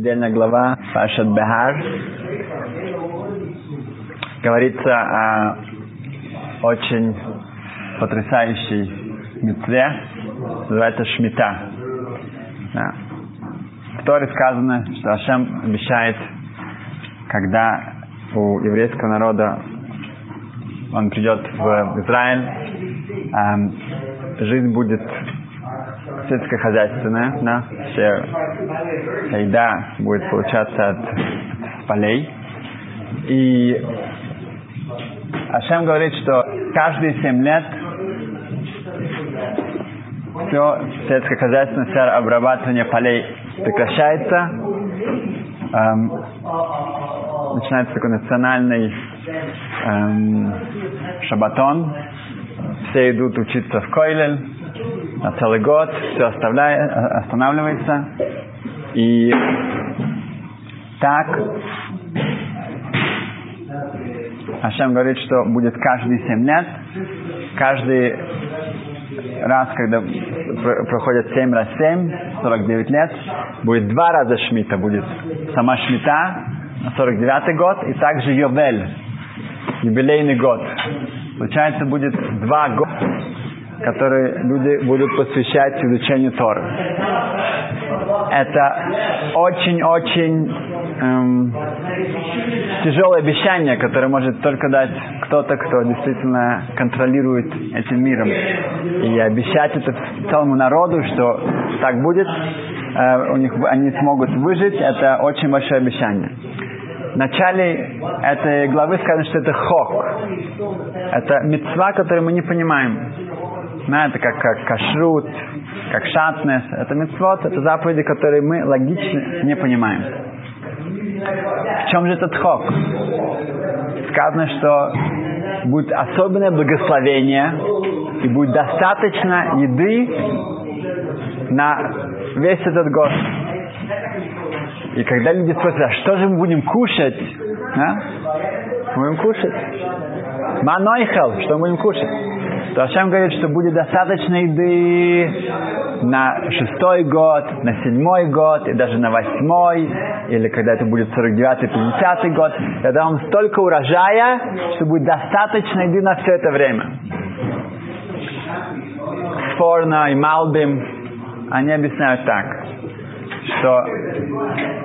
недельная глава Пашат Бехар. Говорится о очень потрясающей митве, называется Шмита. Да. В Торе сказано, что Ашем обещает, когда у еврейского народа он придет в Израиль, эм, жизнь будет сельскохозяйственная, да, все, еда будет получаться от полей. И Ашем говорит, что каждые семь лет все сельскохозяйственная сфера обрабатывания полей прекращается. Эм, начинается такой национальный эм, шабатон. Все идут учиться в Койлель на целый год. Все останавливается. И так Ашем говорит, что будет каждые семь лет, каждый раз, когда проходит 7 раз 7, 49 лет, будет два раза Шмита, будет сама Шмита на 49 год, и также Йовель, юбилейный год. Получается, будет два года, которые люди будут посвящать изучению Торы. Это очень-очень эм, тяжелое обещание, которое может только дать кто-то, кто действительно контролирует этим миром. И обещать это целому народу, что так будет, э, у них, они смогут выжить, это очень большое обещание. В начале этой главы сказано, что это хок. Это мецва, которую мы не понимаем. Ну, это как, как кашрут, как шатнес. Это мецвод, это заповеди, которые мы логично не понимаем. В чем же этот хок? Сказано, что будет особенное благословение и будет достаточно еды на весь этот год. И когда люди спросят, а что же мы будем кушать? А? Мы будем кушать. Манойхал, что мы будем кушать? То Ашем говорит, что будет достаточно еды на шестой год, на седьмой год, и даже на восьмой, или когда это будет 49-й, 50 год, когда вам столько урожая, что будет достаточно еды на все это время. Сфорна и Малбим, они объясняют так, что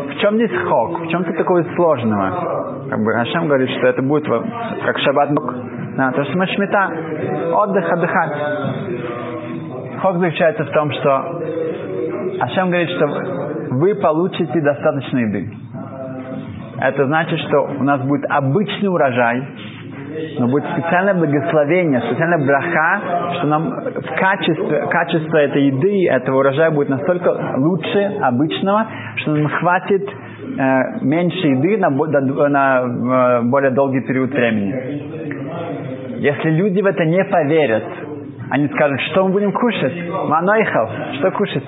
в чем здесь хок, в чем то такого сложного? Как бы Ашем говорит, что это будет как шаббат да, то, что мы шмита, отдых, отдыхать. Хок заключается в том, что Ашем говорит, что вы получите достаточно еды. Это значит, что у нас будет обычный урожай, но будет специальное благословение, специальная браха, что нам в качестве, качество этой еды, этого урожая будет настолько лучше обычного, что нам хватит э, меньше еды на, на, на э, более долгий период времени. Если люди в это не поверят, они скажут, что мы будем кушать? Манойхал, что кушать?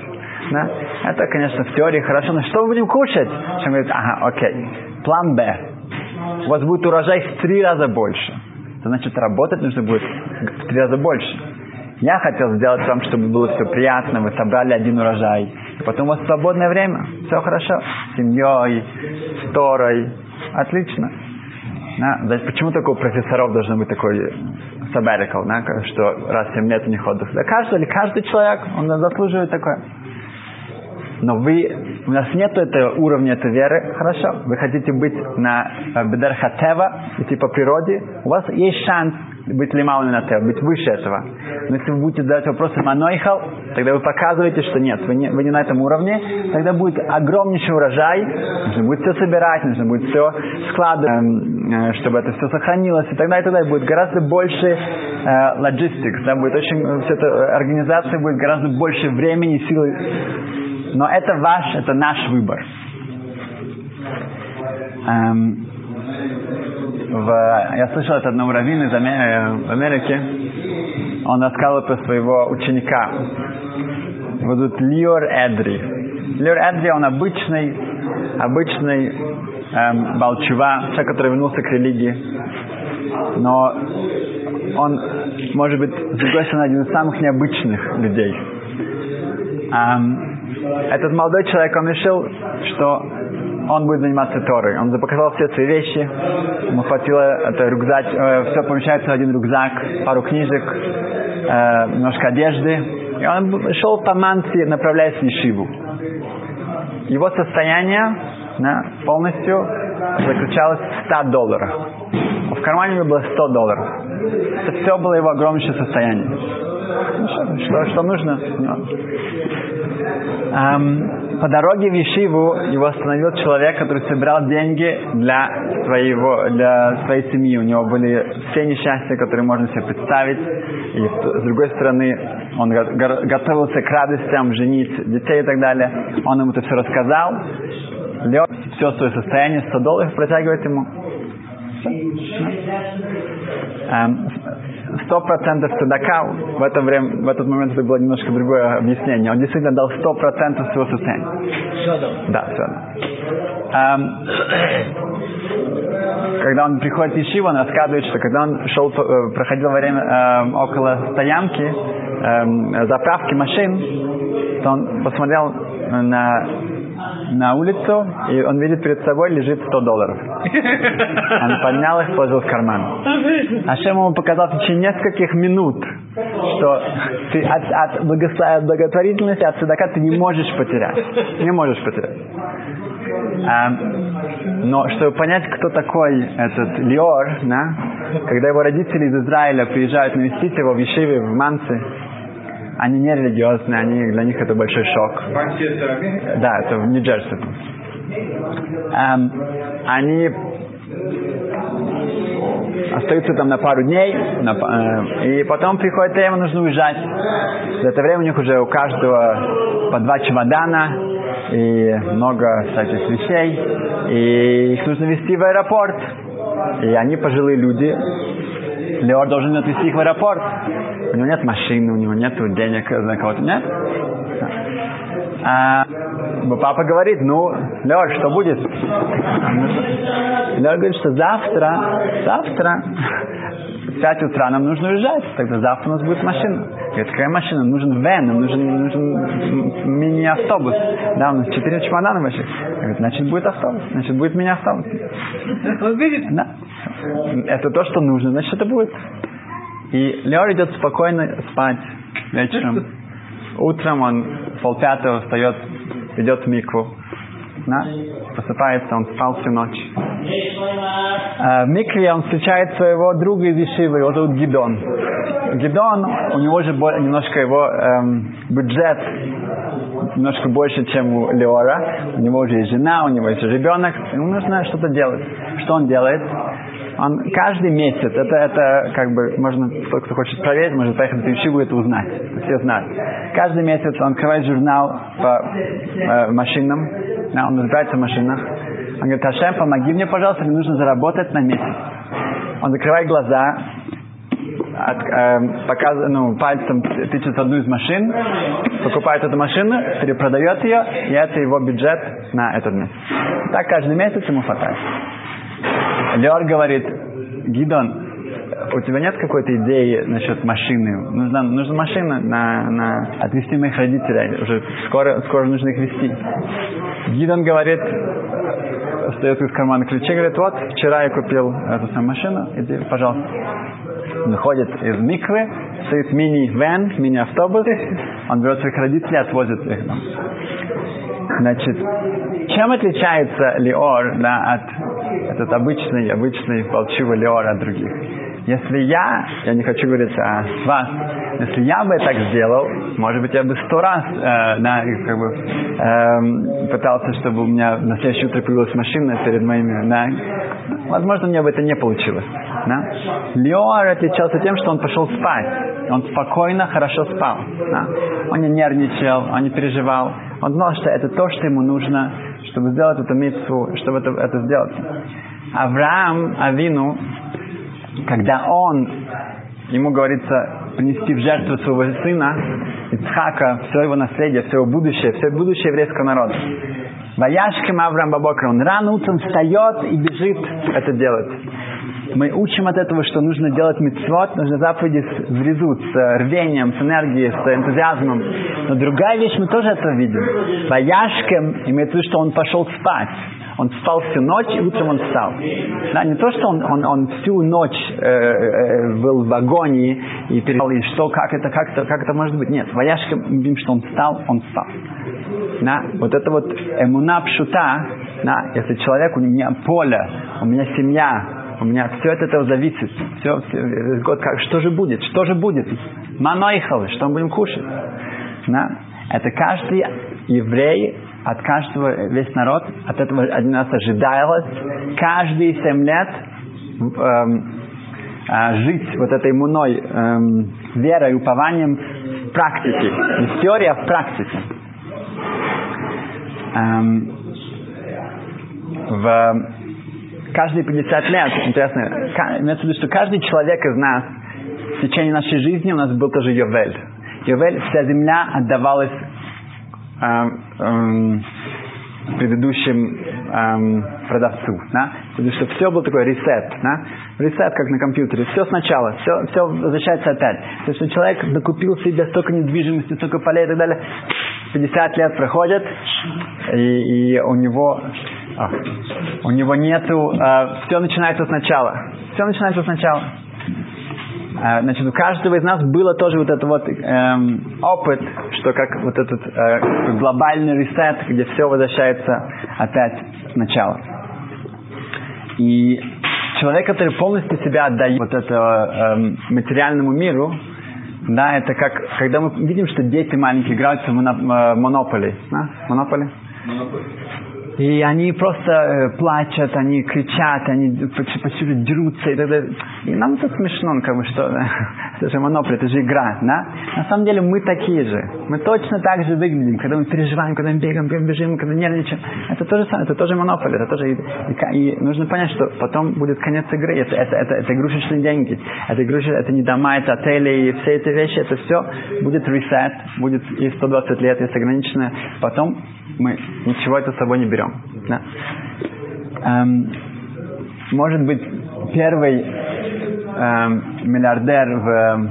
Да? Это, конечно, в теории хорошо, но что мы будем кушать? Чем говорит, ага, окей, план Б. У вас будет урожай в три раза больше. Это значит, работать нужно будет в три раза больше. Я хотел сделать вам, чтобы было все приятно, вы собрали один урожай. Потом у вас свободное время, все хорошо. С семьей, с Торой. Отлично. Да? Почему только у профессоров должно быть такой sabbatical, да? что раз в 7 лет у них отдых? Да каждый или каждый человек, он заслуживает такое. Но вы, у нас нет этого уровня этой веры, хорошо, вы хотите быть на э, Бедархатева, идти по природе, у вас есть шанс быть лимаун на тев, быть выше этого. Но если вы будете задать вопросы манойхал, тогда вы показываете, что нет, вы не, вы не на этом уровне, тогда будет огромнейший урожай, нужно будет все собирать, нужно будет все складывать, эм, э, чтобы это все сохранилось, и тогда и тогда будет гораздо больше э, logistics, да, будет очень, вся эта организация будет гораздо больше времени, силы. Но это ваш, это наш выбор. Эм, в, я слышал от одного раввина из в Америке, он рассказывал про своего ученика. Его зовут Лиор Эдри. Лиор Эдри, он обычный, обычный эм, балчува, человек, который вернулся к религии. Но он, может быть, с другой стороны, один из самых необычных людей. Эм, этот молодой человек, он решил, что он будет заниматься Торой. Он запаковал все свои вещи, ему хватило это рюкзак, э, все помещается в один рюкзак, пару книжек, э, немножко одежды. И он шел по манси, направляясь в Ешиву. Его состояние да, полностью заключалось в 100 долларах. В кармане у него было 100 долларов. Это все было его огромнейшее состояние. Ну, что, что, что нужно? Эм, по дороге в Ешиву его остановил человек, который собирал деньги для, своего, для своей семьи. У него были все несчастья, которые можно себе представить. И с другой стороны, он готовился к радостям, женить детей и так далее. Он ему это все рассказал. Леон все свое состояние, 100 долларов протягивает ему. Сто процентов цедака, в это время, в этот момент это было немножко другое объяснение. Он действительно дал сто процентов своего состояния. Да, все. Эм, когда он приходит в Ишиву, он рассказывает, что когда он шел, э, проходил время э, около стоянки, э, заправки машин, то он посмотрел на на улицу, и он видит перед собой лежит 100 долларов. Он поднял их, положил в карман. А Шем ему показал в течение нескольких минут, что ты от, от благотворительности, от цедака ты не можешь потерять. Не можешь потерять. А, но чтобы понять, кто такой этот Лиор, да, когда его родители из Израиля приезжают навестить его в Ешиве, в Мансе, они не религиозные, они, для них это большой шок. Да, это в Нью-Джерси. Эм, они остаются там на пару дней, на, э, и потом приходит время, нужно уезжать. За это время у них уже у каждого по два чемодана и много всяких вещей, и их нужно везти в аэропорт. И они пожилые люди, Леор должен отвезти их в аэропорт. У него нет машины, у него нет денег на кого-то, нет? А, папа говорит, ну, Леор, что будет? Леор говорит, что завтра, завтра в 5 утра нам нужно уезжать, тогда завтра у нас будет машина. Говорит, какая машина? Нужен вен, нам нужен, нужен мини-автобус. Да, у нас четыре чемодана больших. Говорит, значит, будет автобус, значит, будет мини-автобус. Да. Это то, что нужно, значит, это будет. И Леор идет спокойно спать вечером. Утром он полпятого встает, идет в микву. Да? Просыпается, он спал всю ночь. А, в микве он встречает своего друга из Ишивы, его зовут Гидон. Гидон, у него же немножко его эм, бюджет немножко больше, чем у Леора. У него уже есть жена, у него есть ребенок. Ему нужно что-то делать. Что он делает? Он каждый месяц, это, это как бы, можно, кто, кто хочет проверить, может поехать в Ишиву это узнать. Все знают. Каждый месяц он открывает журнал по э, машинам, да, он разбирается в машинах. Он говорит, Ашем, помоги мне, пожалуйста, мне нужно заработать на месяц. Он закрывает глаза, от, э, показ, ну, пальцем тычет одну из машин, покупает эту машину, перепродает ее, и это его бюджет на этот месяц. Так каждый месяц ему хватает. Леор говорит, Гидон, у тебя нет какой-то идеи насчет машины? Нужна, нужна машина на, на отвезти моих родителей. Уже скоро, скоро нужно их везти. Гидон говорит, встает из кармана ключи, говорит, вот, вчера я купил эту самую машину, иди, пожалуйста. Выходит из миквы, стоит мини-вен, мини-автобус, он берет своих родителей, отвозит их. Значит, чем отличается Леор да, от этот обычный, обычный волчивый Леор от других? Если я, я не хочу говорить о вас, если я бы так сделал, может быть, я бы сто раз э, да, как бы, э, пытался, чтобы у меня на следующее утро появилась машина перед моими, да, возможно, мне бы это не получилось. Да? Леор отличался тем, что он пошел спать. Он спокойно, хорошо спал. Да? Он не нервничал, он не переживал. Он знал, что это то, что ему нужно, чтобы сделать эту митцву, чтобы это, это сделать. Авраам, Авину, когда он, ему говорится, принести в жертву своего сына, Ицхака, все его наследие, все его будущее, все будущее еврейского народа. Ваяшким Авраам Бабокра, он рано утром встает и бежит это делать. Мы учим от этого, что нужно делать мецвод, нужно заповеди с, в резу, с э, рвением, с энергией, с энтузиазмом. Но другая вещь, мы тоже это видим. Ваяшкем имеется в виду, что он пошел спать. Он спал всю ночь, и утром он встал. Да, не то, что он, он, он всю ночь э, э, был в агонии и переживал, и что, как это, как это, как это может быть. Нет, Ваяшка, мы видим, что он встал, он встал. Да, вот это вот эмуна пшута, да, если человек, у меня поле, у меня семья, у меня все от этого зависит. Все, все год, как, что же будет, что же будет? Маноихалы, что мы будем кушать? Да? Это каждый еврей от каждого, весь народ, от этого от нас ожидалось каждые семь лет эм, э, жить вот этой муной эм, верой, упованием в практике. Не в теории, а в практике. Эм, в каждые 50 лет, интересно, имеется в виду, что каждый человек из нас в течение нашей жизни у нас был тоже Йовель. Йовель, вся земля отдавалась эм, эм, предыдущим эм, продавцу. Да? Потому что все было такое ресет. Да? Ресет, как на компьютере. Все сначала, все, все возвращается опять. То есть, человек накупил себе столько недвижимости, столько полей и так далее. 50 лет проходят, и, и у него а, у него нету, э, все начинается сначала. Все начинается сначала. Э, значит, у каждого из нас было тоже вот этот вот эм, опыт, что как вот этот э, глобальный ресет, где все возвращается опять сначала. И человек, который полностью себя отдает вот это эм, материальному миру, да, это как, когда мы видим, что дети маленькие играют в монополи. Да? Монополи? И они просто э, плачут, они кричат, они почти дерутся и так далее. И нам это смешно, как бы, что это же монополия, это же игра, да? На самом деле мы такие же. Мы точно так же выглядим, когда мы переживаем, когда мы бегаем, когда мы бежим, когда нервничаем. Это тоже самое, это тоже монополия, это тоже... И, и, нужно понять, что потом будет конец игры. Это, это, это, это игрушечные деньги. Это игрушечные, это не дома, это отели и все эти вещи. Это все будет reset, будет и 120 лет, есть ограниченное. Потом мы ничего это с собой не берем. Да? Эм, может быть, первый эм, миллиардер в,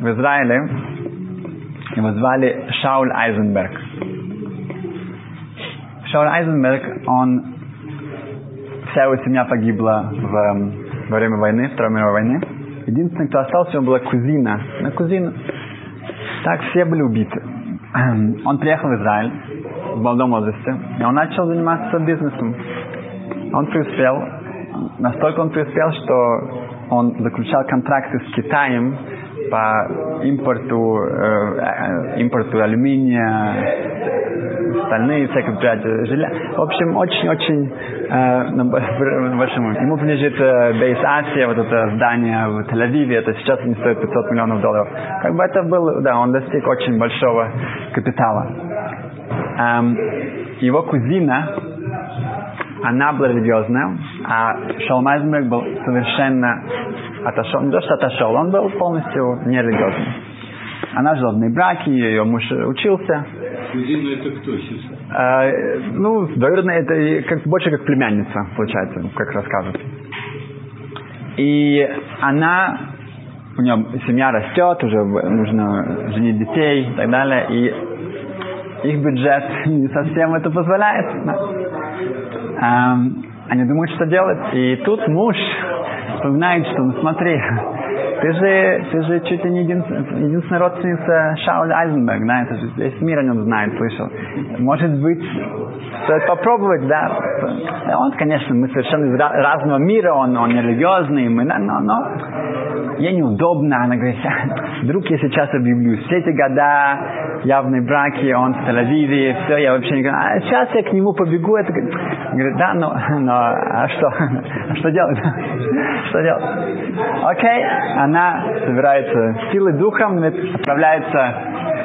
в Израиле, его звали Шауль Айзенберг. Шауль Айзенберг, он, вся его семья погибла в, во время войны, Второй мировой войны. Единственный, кто остался, у него была кузина. На кузину. Так все были убиты. Он приехал в Израиль, в молодом возрасте, и он начал заниматься бизнесом. Он преуспел, настолько он преуспел, что он заключал контракты с Китаем по импорту, э, импорту алюминия, стальные всякие предприятия, железа. В общем, очень-очень э, большому. Ему принадлежит э, Бейс Асия, вот это здание в Тель-Авиве, это сейчас не стоит 500 миллионов долларов. Как бы это был, да, он достиг очень большого капитала эм, его кузина, она была религиозная, а Шалмайзенберг был совершенно отошел, не то что отошел, он был полностью нерелигиозный. Она жила в браке, ее муж учился. Кузина это кто сейчас? Э, ну, двоюродная, это как, больше как племянница, получается, как рассказывают. И она, у нее семья растет, уже нужно женить детей и так далее, и их бюджет не совсем это позволяет. Эм, они думают, что делать. И тут муж вспоминает, что ну смотри, ты же, ты же чуть ли не единственная, единственная родственница Шауля Айзенберг, да, это же весь мир о нем знает, слышал. Может быть, стоит попробовать, да. Он, конечно, мы совершенно из разного мира, он, он религиозный, мы, но, но ей неудобно, она говорит, вдруг я сейчас объявлю, все эти года явные браки, он в Тель-Авиве, все, я вообще не говорю, а сейчас я к нему побегу, это говорит, да, но, но а что, что делать, что делать? Окей, она собирается силой духом, отправляется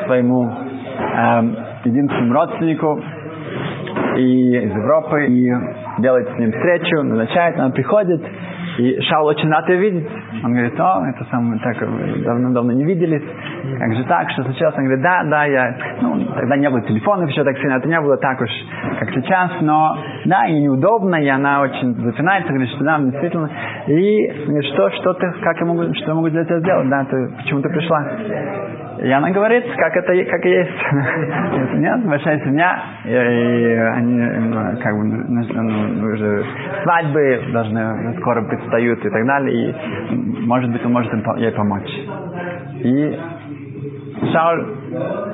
к своему эм, единственному родственнику и из Европы и делает с ним встречу, назначает, она приходит, И Шаул очень рад ее видеть. Он говорит, о, это самое, так, давно-давно не виделись. Как же так, что случилось? Он говорит, да, да, я, ну, тогда не было телефонов еще так сильно, это не было так уж, как сейчас, но, да, и неудобно, и она очень запинается, говорит, что да, действительно. И говорит, что, что ты, как я могу, что я могу для тебя сделать, да, ты, почему ты пришла? И она говорит, как это как есть. Нет, большая семья, и, они ну, как бы ну, уже свадьбы должны скоро предстают и так далее, и может быть он может ей помочь. И Шауль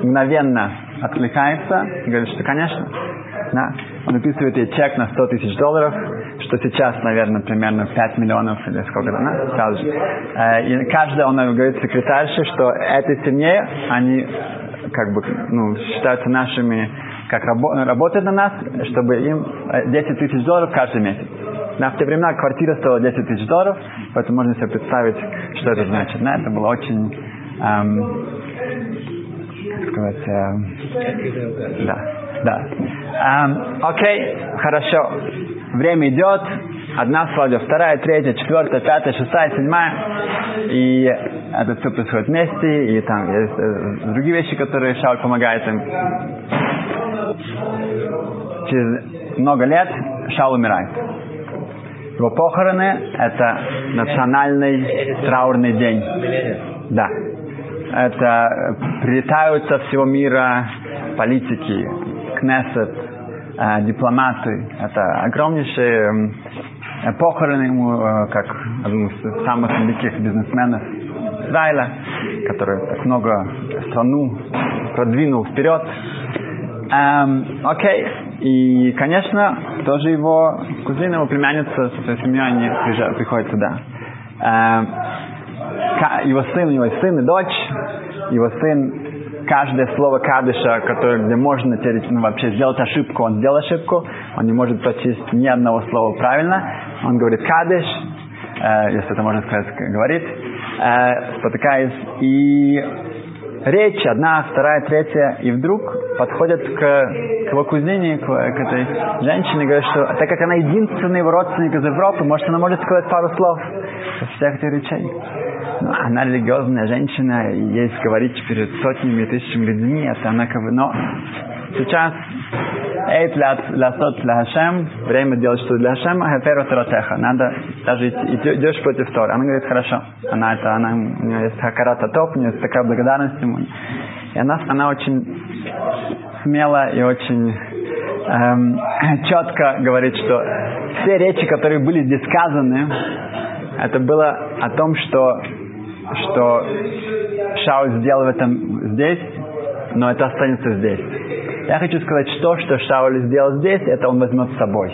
мгновенно откликается и говорит, что конечно, да, он выписывает ей чек на 100 тысяч долларов, что сейчас, наверное, примерно 5 миллионов или сколько-то, да, сразу же. Э, и каждый, он говорит секретарше, что этой семье, они как бы, ну, считаются нашими, как рабо- работают на нас, чтобы им 10 э, тысяч долларов каждый месяц. Да, в те времена квартира стоила 10 тысяч долларов, поэтому можно себе представить, что это значит. Да, это было очень, эм, как сказать, эм, да, да. Эм, окей, хорошо. Время идет. Одна свадьба, вторая, третья, четвертая, пятая, шестая, седьмая. И это все происходит вместе. И там есть э, другие вещи, которые Шауль помогает им. Через много лет Шаул умирает. Его похороны – это национальный траурный день. Да. Это прилетают со всего мира политики, Кнессет, э, дипломаты. Это огромнейшие э, похороны ему, э, как один из самых великих бизнесменов Израиля, который так много страну продвинул вперед. Эм, окей. И, конечно, тоже его кузина, его племянница со своей семьей, они приезжают, приходят сюда. Эм, его сын, есть сын и дочь. Его сын каждое слово кадыша, которое, где можно ну, вообще сделать ошибку, он сделал ошибку, он не может прочесть ни одного слова правильно, он говорит кадыш, э, если это можно сказать, говорит, э, спотыкаясь, и речь одна, вторая, третья, и вдруг подходят к, к его кузине, к, к этой женщине, говорят, что так как она единственный родственник из Европы, может, она может сказать пару слов из всех этих речей она религиозная женщина, и ей говорить перед сотнями тысячами людьми, это она как бы, но сейчас Эйт ласот для Хашем, время делать что для Хашема, хеферу таротеха. Надо даже идешь против Тора. Она говорит, хорошо. Она это, она, у нее есть хакарата топ, у нее есть такая благодарность ему. И она, она очень смело и очень эм, четко говорит, что все речи, которые были здесь сказаны, это было о том, что что Шауль сделал в этом здесь, но это останется здесь. Я хочу сказать, что, что Шауль сделал здесь, это он возьмет с собой.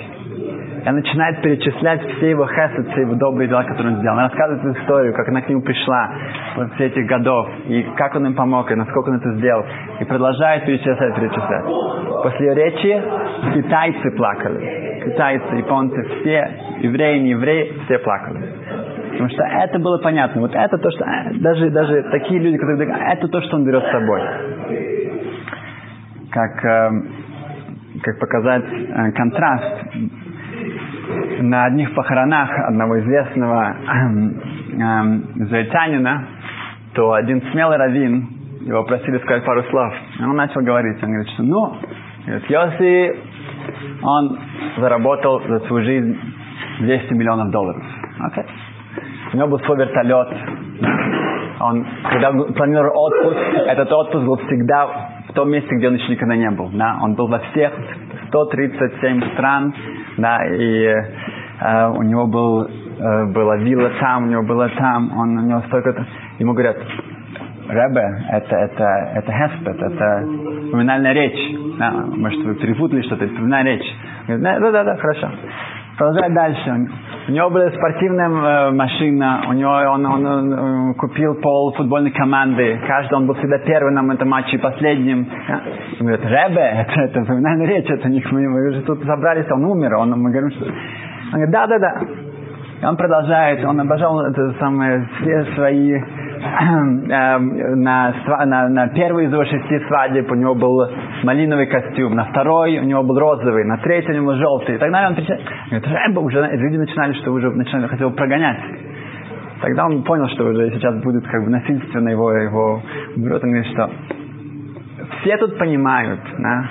И начинает перечислять все его хесед, все его добрые дела, которые он сделал. Он рассказывает историю, как она к нему пришла во все этих годов, и как он им помог, и насколько он это сделал. И продолжает перечислять, перечислять. После ее речи китайцы плакали. Китайцы, японцы, все, евреи, не евреи, все плакали. Потому что это было понятно. Вот это то, что э, даже, даже такие люди, которые говорят, это то, что он берет с собой. Как, э, как показать э, контраст. На одних похоронах одного известного э, израильтянина, то один смелый раввин, его просили сказать пару слов. Он начал говорить. Он говорит, что ну, Йоси, он заработал за свою жизнь 200 миллионов долларов. У него был свой вертолет. Он, когда планировал отпуск, этот отпуск был всегда в том месте, где он еще никогда не был. Да? Он был во всех 137 стран, да, и э, у него был, э, была вилла там, у него было там, он, у него столько... Ему говорят, Ребе, это, это, это хеспет, это поминальная речь. Да, может, вы перепутали что-то, это поминальная речь. Говорит, да, да, да, хорошо. Продолжай дальше. У него была спортивная э, машина, у него он, он, он э, купил пол футбольной команды. Каждый он был всегда первым на этом матче и последним. Он говорит, Ребе, это, это феноменальная речь, это не мы, мы же тут собрались, он умер. Он, мы говорим, что... Он говорит, да, да, да. И он продолжает, он обожал это самое, все свои на, на, на первой из его шести свадеб у него был малиновый костюм, на второй у него был розовый, на третий у него был желтый и так далее. Он говорит, Рэба, уже люди начинали, что уже начинали, хотел прогонять. Тогда он понял, что уже сейчас будет как бы насильственно его, его берет. Он говорит, что все тут понимают, да,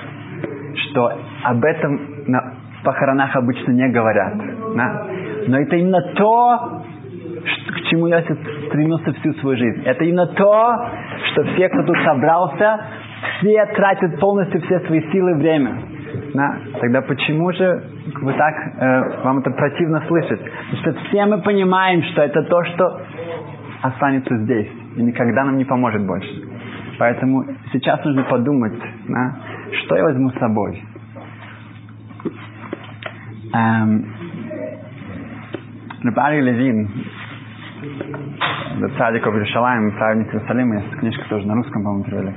что об этом на похоронах обычно не говорят. Да? Но это именно то, чему я стремился всю свою жизнь. Это именно то, что все, кто тут собрался, все тратят полностью все свои силы и время. Да? Тогда почему же вы так, э, вам это противно слышать? Потому что все мы понимаем, что это то, что останется здесь и никогда нам не поможет больше. Поэтому сейчас нужно подумать, да, что я возьму с собой. Эм, Рабари Левин, Цадик Иерушалаем, праведник Иерусалима, есть книжка тоже на русском, по-моему, перевели.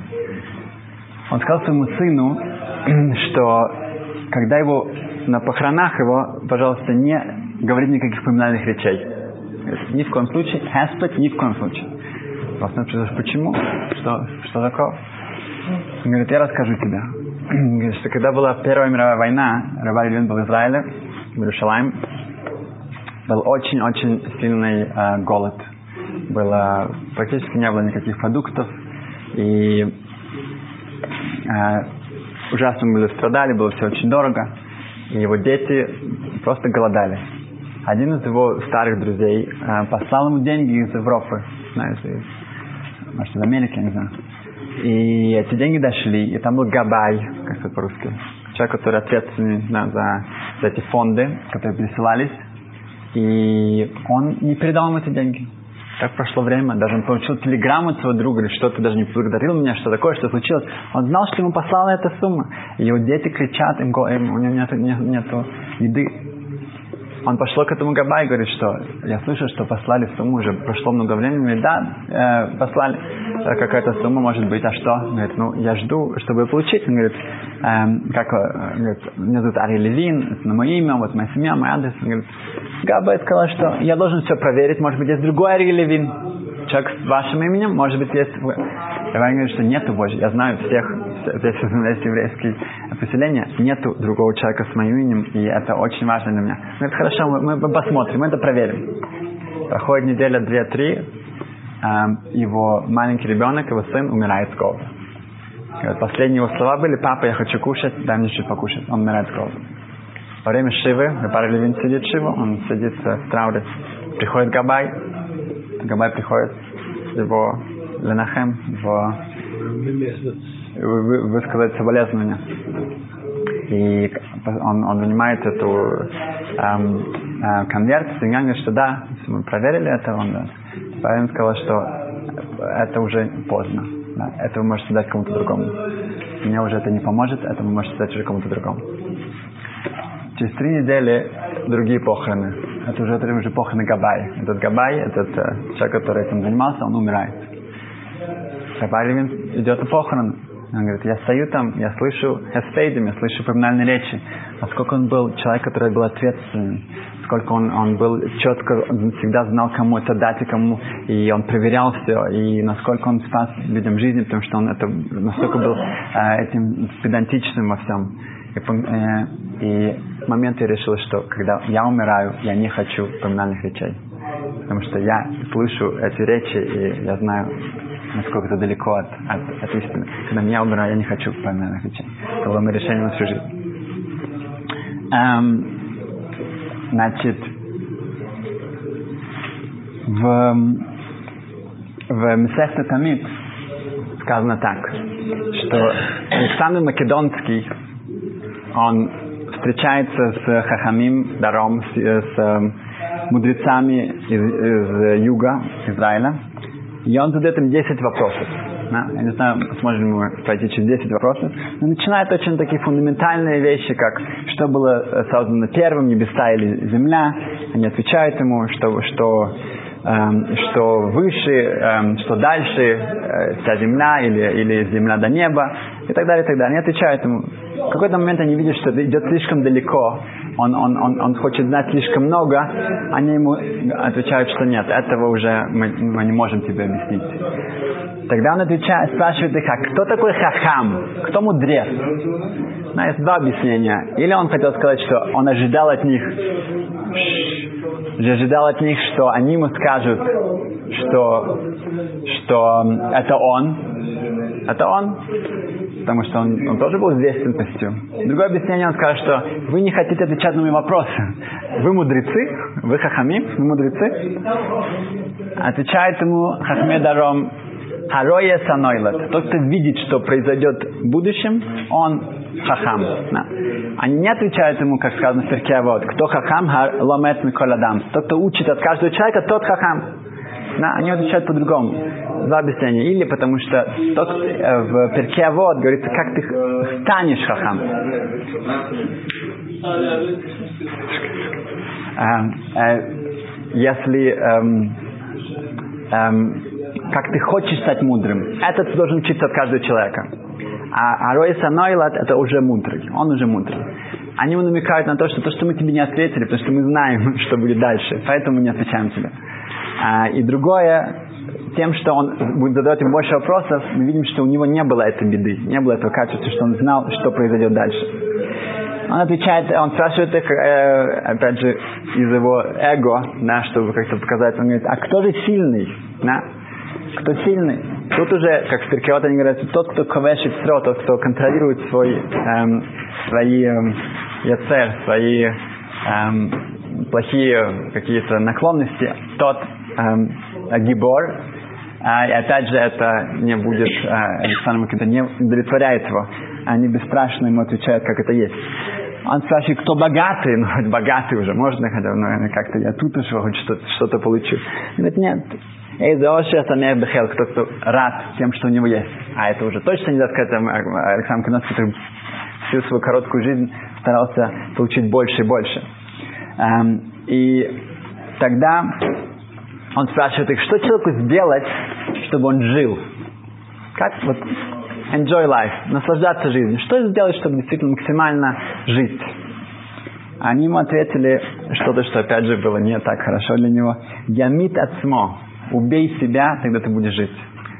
Он сказал своему сыну, что когда его на похоронах его, пожалуйста, не говорит никаких поминальных речей. Ни в коем случае, хеспет, ни в коем случае. Просто спрашиваешь, почему? Что, что такое? Он говорит, я расскажу тебе. Говорит, что когда была Первая мировая война, Рабай Левин был в Израиле, в Иерушалайм, был очень-очень сильный э, голод. Было, практически не было никаких продуктов. И э, ужасно были страдали, было все очень дорого. И его дети просто голодали. Один из его старых друзей э, послал ему деньги из Европы, знаешь, из, может, из Америки, не знаю. И эти деньги дошли, и там был Габай, как это по-русски, человек, который ответственный да, за, за эти фонды, которые присылались. И он не передал ему эти деньги. Так прошло время, даже он получил телеграмму от своего друга, или что-то даже не благодарил меня, что такое, что случилось. Он знал, что ему послала эта сумма. И его дети кричат, им, им у него нет, нет, нету еды. Он пошел к этому Габай и говорит, что я слышу, что послали сумму, уже прошло много времени. Говорит, да, э, послали э, какая-то сумма, может быть, а что? Он говорит, ну, я жду, чтобы получить. Он говорит, эм, как, э, говорит, меня зовут Ари Левин, это на мое имя, вот моя семья, мой адрес. Он говорит, Габай сказал, что я должен все проверить, может быть, есть другой Ари Левин. Человек с вашим именем, может быть, есть... Габай говорит, что нету больше, я знаю всех, здесь есть еврейские поселения, нету другого человека с моим именем, и это очень важно для меня. Ну, это хорошо, мы, мы посмотрим, мы это проверим. Проходит неделя, две, три, эм, его маленький ребенок, его сын умирает с голода. Последние его слова были, папа, я хочу кушать, дай мне чуть покушать. Он умирает с голода. Во время Шивы, Рабар Левин сидит Шиву, он сидит в трауре. Приходит Габай, Габай приходит, его Ленахем, в вы, высказать соболезнования. И он, он вынимает эту эм, э, конверт с деньгами, что да, мы проверили это, он да. Сказал, что это уже поздно. Да, это вы можете дать кому-то другому. Мне уже это не поможет, это вы можете дать уже кому-то другому. Через три недели другие похороны. Это уже, это уже похороны Габай. Этот Габай, этот э, человек, который этим занимался, он умирает. Габай идет на похороны. Он говорит, я стою там, я слышу хеспейдим, я слышу поминальные речи. Насколько он был человек, который был ответственный. Сколько он, он был четко, он всегда знал, кому это дать и кому. И он проверял все. И насколько он спас людям жизни, потому что он это, настолько был э, этим педантичным во всем. И, э, и в момент я решил, что когда я умираю, я не хочу поминальных речей. Потому что я слышу эти речи, и я знаю, насколько это далеко от, от, от истины. Когда меня умираю, я не хочу поминальных речей. Это было мое решение на всю жизнь. Эм, значит, в, в Месехте Тамид сказано так, что Александр Македонский, он встречается с Хахамим Даром, с, с мудрецами из, из юга Израиля, и он задает им 10 вопросов. Да? Я не знаю, сможем мы пройти через 10 вопросов. Но начинает очень такие фундаментальные вещи, как что было создано первым, небеса или земля. Они отвечают ему, что, что, эм, что выше, эм, что дальше, э, вся земля или, или земля до неба и так далее, и так далее. Они отвечают ему. В какой-то момент они видят, что это идет слишком далеко, он, он, он, он хочет знать слишком много, они ему отвечают, что нет, этого уже мы, мы не можем тебе объяснить. Тогда он отвечает, спрашивает их, а кто такой хахам? Кто мудрец? Ну, есть два объяснения. Или он хотел сказать, что он ожидал от них, ожидал от них, что они ему скажут, что, что это он, это он, потому что он, он тоже был известен костюм. Другое объяснение, он скажет, что вы не хотите отвечать на мои вопросы. Вы мудрецы, вы хахамим, вы мудрецы. Отвечает ему Хахме Даром, Хароя Санойлет. Тот, кто видит, что произойдет в будущем, он хахам. Да. Они не отвечают ему, как сказано в перке, вот, кто хахам, ломет миколадам. Тот, кто учит от каждого человека, тот хахам. Да, они отвечают по-другому. Два объяснения. Или потому что тот э, в перке вот говорится, как ты станешь хахам. Э, э, если эм, эм, как ты хочешь стать мудрым, этот должен учиться от каждого человека. А Ароиса Нойлат это уже мудрый, он уже мудрый. Они ему намекают на то, что то, что мы тебе не ответили, потому что мы знаем, что будет дальше, поэтому не отвечаем тебе. А, и другое, тем, что он будет задавать ему больше вопросов, мы видим, что у него не было этой беды, не было этого качества, что он знал, что произойдет дальше. Он отвечает, он спрашивает их, э, опять же, из его эго, да, чтобы как-то показать, он говорит, а кто же сильный? Да? Кто сильный? Тут уже, как в Перкеот они говорят, тот, кто ковешит стро, тот, кто контролирует свой, эм, свои эм, яцер, свои эм, плохие какие-то наклонности, тот эм, гибор, а, и опять же, это не будет, а, Александр это не удовлетворяет его. Они бесстрашно ему отвечают, как это есть. Он спрашивает, кто богатый? Ну, хоть богатый уже, можно хотя бы, ну, как-то я тут уже хоть что-то, что-то получу. Говорит, нет. Эй, заоши самех бехел, кто, кто рад тем, что у него есть. А это уже точно нельзя сказать Александр Киновский, который всю свою короткую жизнь старался получить больше и больше. Эм, и тогда он спрашивает их, что человеку сделать, чтобы он жил? Как вот enjoy life, наслаждаться жизнью. Что сделать, чтобы действительно максимально жить? Они ему ответили что-то, что опять же было не так хорошо для него. Ямит ацмо. Убей себя, тогда ты будешь жить.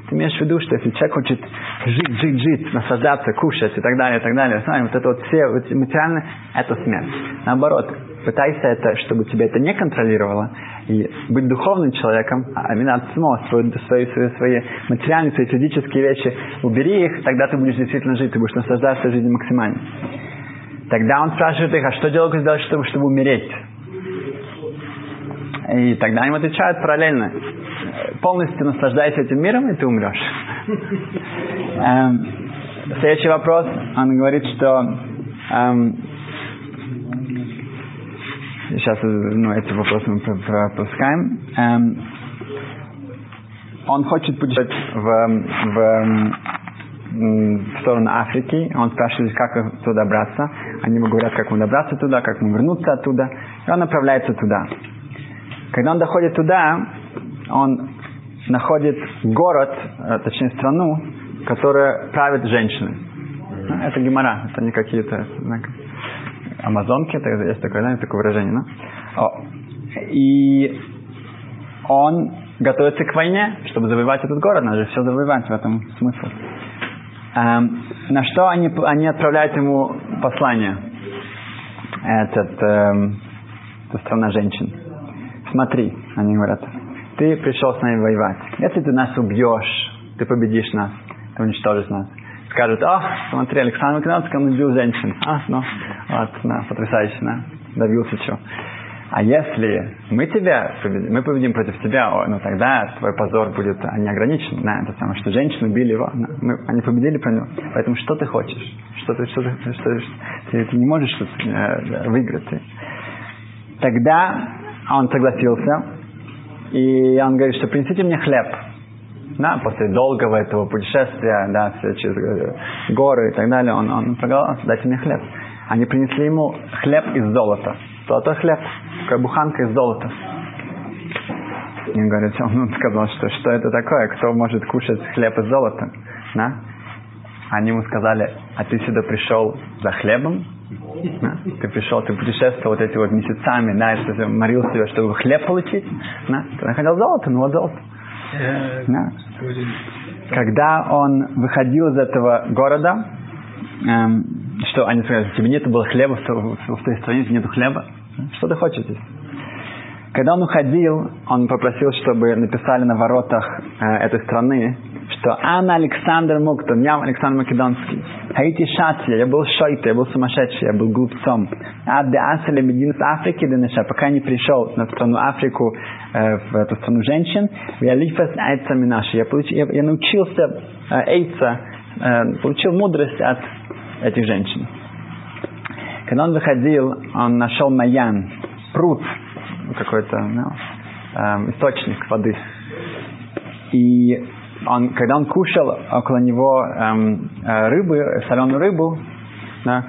Ты имеешь в виду, что если человек хочет жить, жить, жить, наслаждаться, кушать и так далее, и так далее, знаем, вот это вот все вот материально, это смерть. Наоборот, пытайся это, чтобы тебя это не контролировало, и быть духовным человеком, а именно само, свои, свои, свои, свои материальные, свои физические вещи, убери их, тогда ты будешь действительно жить, ты будешь наслаждаться жизнью максимально. Тогда он спрашивает их, а что делать сделать, чтобы, чтобы умереть? И тогда им отвечают параллельно. Полностью наслаждайся этим миром, и ты умрешь. Эм, следующий вопрос. Он говорит, что эм, сейчас ну, эти вопросы мы пропускаем. Эм, он хочет путешествовать в, в, в сторону Африки. Он спрашивает, как туда добраться. Они ему говорят, как ему добраться туда, как ему вернуться оттуда. И он направляется туда. Когда он доходит туда, он находит город, э, точнее страну, которая правит женщины. Это гемора, это не какие-то амазонки, это есть такое, да, такое выражение, да? И он готовится к войне, чтобы завоевать этот город, надо же все завоевать, в этом смысл. Эм, на что они, они отправляют ему послание, этот, эм, эта страна женщин. Смотри, они говорят, ты пришел с нами воевать. Если ты нас убьешь, ты победишь нас, ты уничтожишь нас скажут, а, смотри, Александр Македонский, он убил женщин. А, ну, да, потрясающе, да, добился чего. А если мы тебя победим, мы победим против тебя, ну тогда твой позор будет неограничен. Да, это самое, что женщину убили его. Мы, они победили про него. Поэтому что ты хочешь? Что ты, что ты, что, ты, ты не можешь э, выиграть. Тогда он согласился, и он говорит, что принесите мне хлеб да, после долгого этого путешествия, да, через э, горы и так далее, он, он проголодался, дайте мне хлеб. Они принесли ему хлеб из золота. Золотой хлеб, такая буханка из золота. И он говорит, он сказал, что что это такое, кто может кушать хлеб из золота, да? Они ему сказали, а ты сюда пришел за хлебом? Да? Ты пришел, ты путешествовал вот эти вот месяцами, да, ты морил себя, чтобы хлеб получить? Да? Ты находил золото, ну вот золото. Э, да. когда он выходил из этого города, эм, что они сказали, тебе нет было хлеба в, той стране, нету хлеба. Что ты хочешь здесь? Когда он уходил, он попросил, чтобы написали на воротах э, этой страны, что Анна Александр Муктон, я Александр Македонский. Хаити Шатья, я был шойта, я был сумасшедший, я был глупцом. А де Асали Медин с Африки, Денеша, пока не пришел на страну Африку, э, в эту страну женщин, я лифас айцами наши. Я, получил, я, я научился э, эйца, э, получил мудрость от этих женщин. Когда он выходил, он нашел Маян, пруд, какой-то ну, э, источник воды. И он, когда он кушал около него эм, э, рыбы, соленую рыбу, да,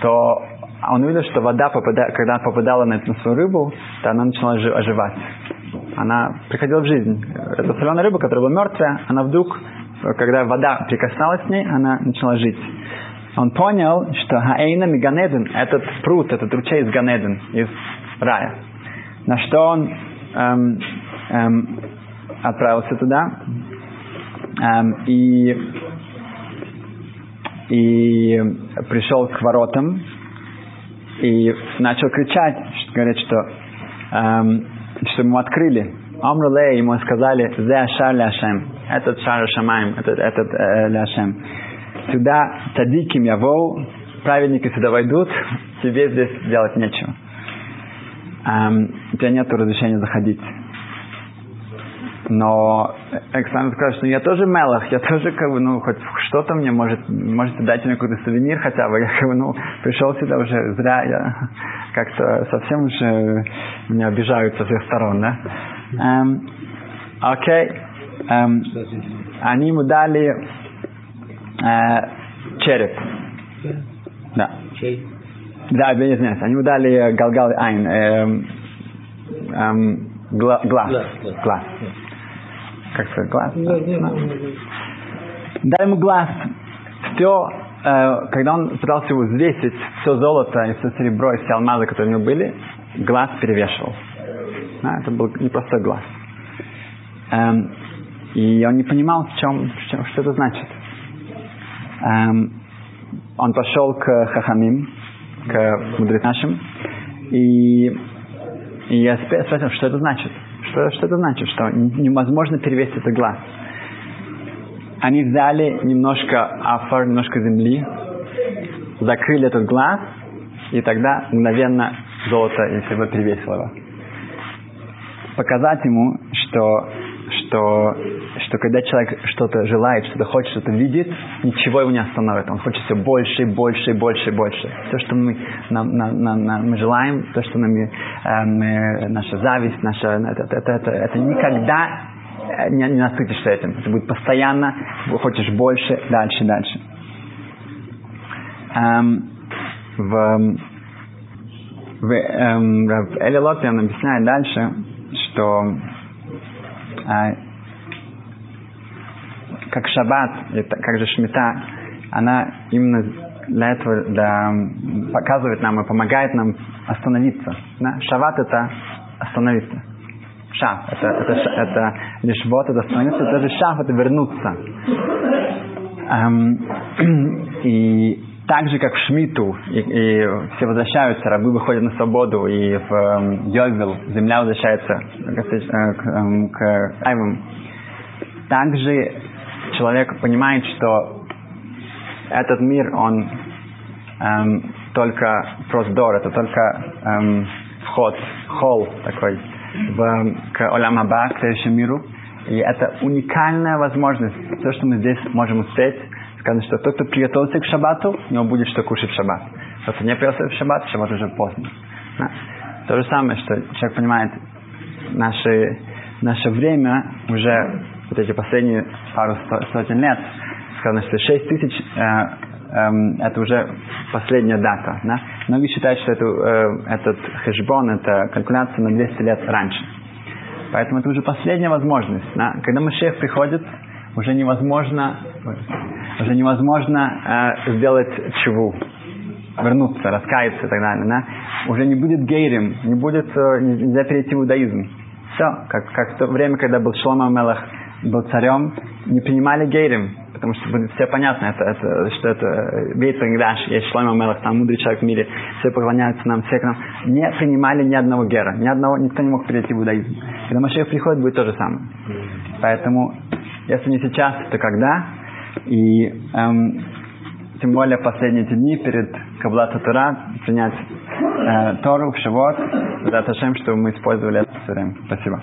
то он увидел, что вода, попада, когда попадала на, на свою рыбу, то она начала оживать. Она приходила в жизнь. Эта соленая рыба, которая была мертвая, она вдруг, когда вода прикасалась к ней, она начала жить. Он понял, что Хаэйна Миганеден, этот пруд, этот ручей из Ганеден, из рая. На что он эм, эм, отправился туда эм, и, и пришел к воротам и начал кричать, что, говорит, что, эм, что ему открыли. Амрулей ему сказали, «Зе шар ляшем». Этот шар шамаем, этот, этот э, ляшем. Сюда тадиким явоу, праведники сюда войдут, тебе здесь делать нечего эм, у тебя нет разрешения заходить. Но Александр скажет, что я тоже мелах, я тоже как бы, ну, хоть что-то мне может, можете дать мне какой-то сувенир хотя бы. Я как бы, ну, пришел сюда уже зря, я как-то совсем уже меня обижают со всех сторон, да. Эм, окей. Эм, они ему дали череп. Да. Да, я извиняюсь. Они ему дали Галгал Айн. Эм, эм, гла, глаз. Глаз. Как сказать, глаз? Да. Дали ему глаз. Все, э, когда он пытался его взвесить, все золото и все серебро и все алмазы, которые у него были, глаз перевешивал. Да, это был непростой глаз. Эм, и он не понимал, в чем, в чем что это значит. Эм, он пошел к Хахамим, к мудрецам. И, и я спросил, что это значит? Что, что это значит? Что невозможно перевесить этот глаз. Они взяли немножко афар, немножко земли, закрыли этот глаз, и тогда мгновенно золото и серебро перевесило его. Показать ему, что что, что когда человек что-то желает, что-то хочет, что-то видит, ничего его не остановит. Он хочет все больше, больше, больше, больше. Все, что мы, нам, нам, нам, мы желаем, то, что нам, э, мы, наша зависть, наша, это, это, это, это никогда не, не насытишься этим. Это будет постоянно, хочешь больше, дальше, дальше. Эм, в, в, эм, в Эли Лотвин объясняет дальше, что а, как шаббат, как же шмита, она именно для этого для, показывает нам и помогает нам остановиться. Да? Шаббат это остановиться. Шаф, это, это, это лишь вот, это остановиться, даже шаф это вернуться. Эм, и так же, как в Шмиту, и, и все возвращаются, рабы выходят на свободу, и в э, Йовел земля возвращается к, э, к, э, к Айвам. Также человек понимает, что этот мир, он эм, только проздор, это только эм, вход, холл такой в, к Олям к следующему миру. И это уникальная возможность. Все, что мы здесь можем успеть, Сказано, что тот, кто приготовился к шаббату, у него будет что кушать в шаббат. Тот, кто не приготовился в шаббат, в шаббат уже поздно. Да? То же самое, что человек понимает, наше, наше время уже, вот эти последние пару сотен лет, сказано, что 6 тысяч э, э, это уже последняя дата. Да? Многие считают, что это, э, этот хэшбон, это калькуляция на 200 лет раньше. Поэтому это уже последняя возможность. Да? Когда Машех приходит, уже невозможно, уже невозможно э, сделать чуву, вернуться, раскаяться и так далее. Да? Уже не будет гейрим, не будет, э, нельзя перейти в иудаизм. Все, как, как в то время, когда был Шлома Мелах был царем, не принимали гейрим, потому что будет все понятно, это, это, что это Бейт Рангдаш, есть Шлойма Мелах, там мудрый человек в мире, все поклоняются нам, все к нам. Не принимали ни одного гера, ни одного, никто не мог перейти в иудаизм. Когда Машех приходит, будет то же самое. Поэтому, если не сейчас, то когда? И эм, тем более последние дни перед Каблата Тура принять э, Тору в Шивот, за Ташем, чтобы мы использовали это время. Спасибо.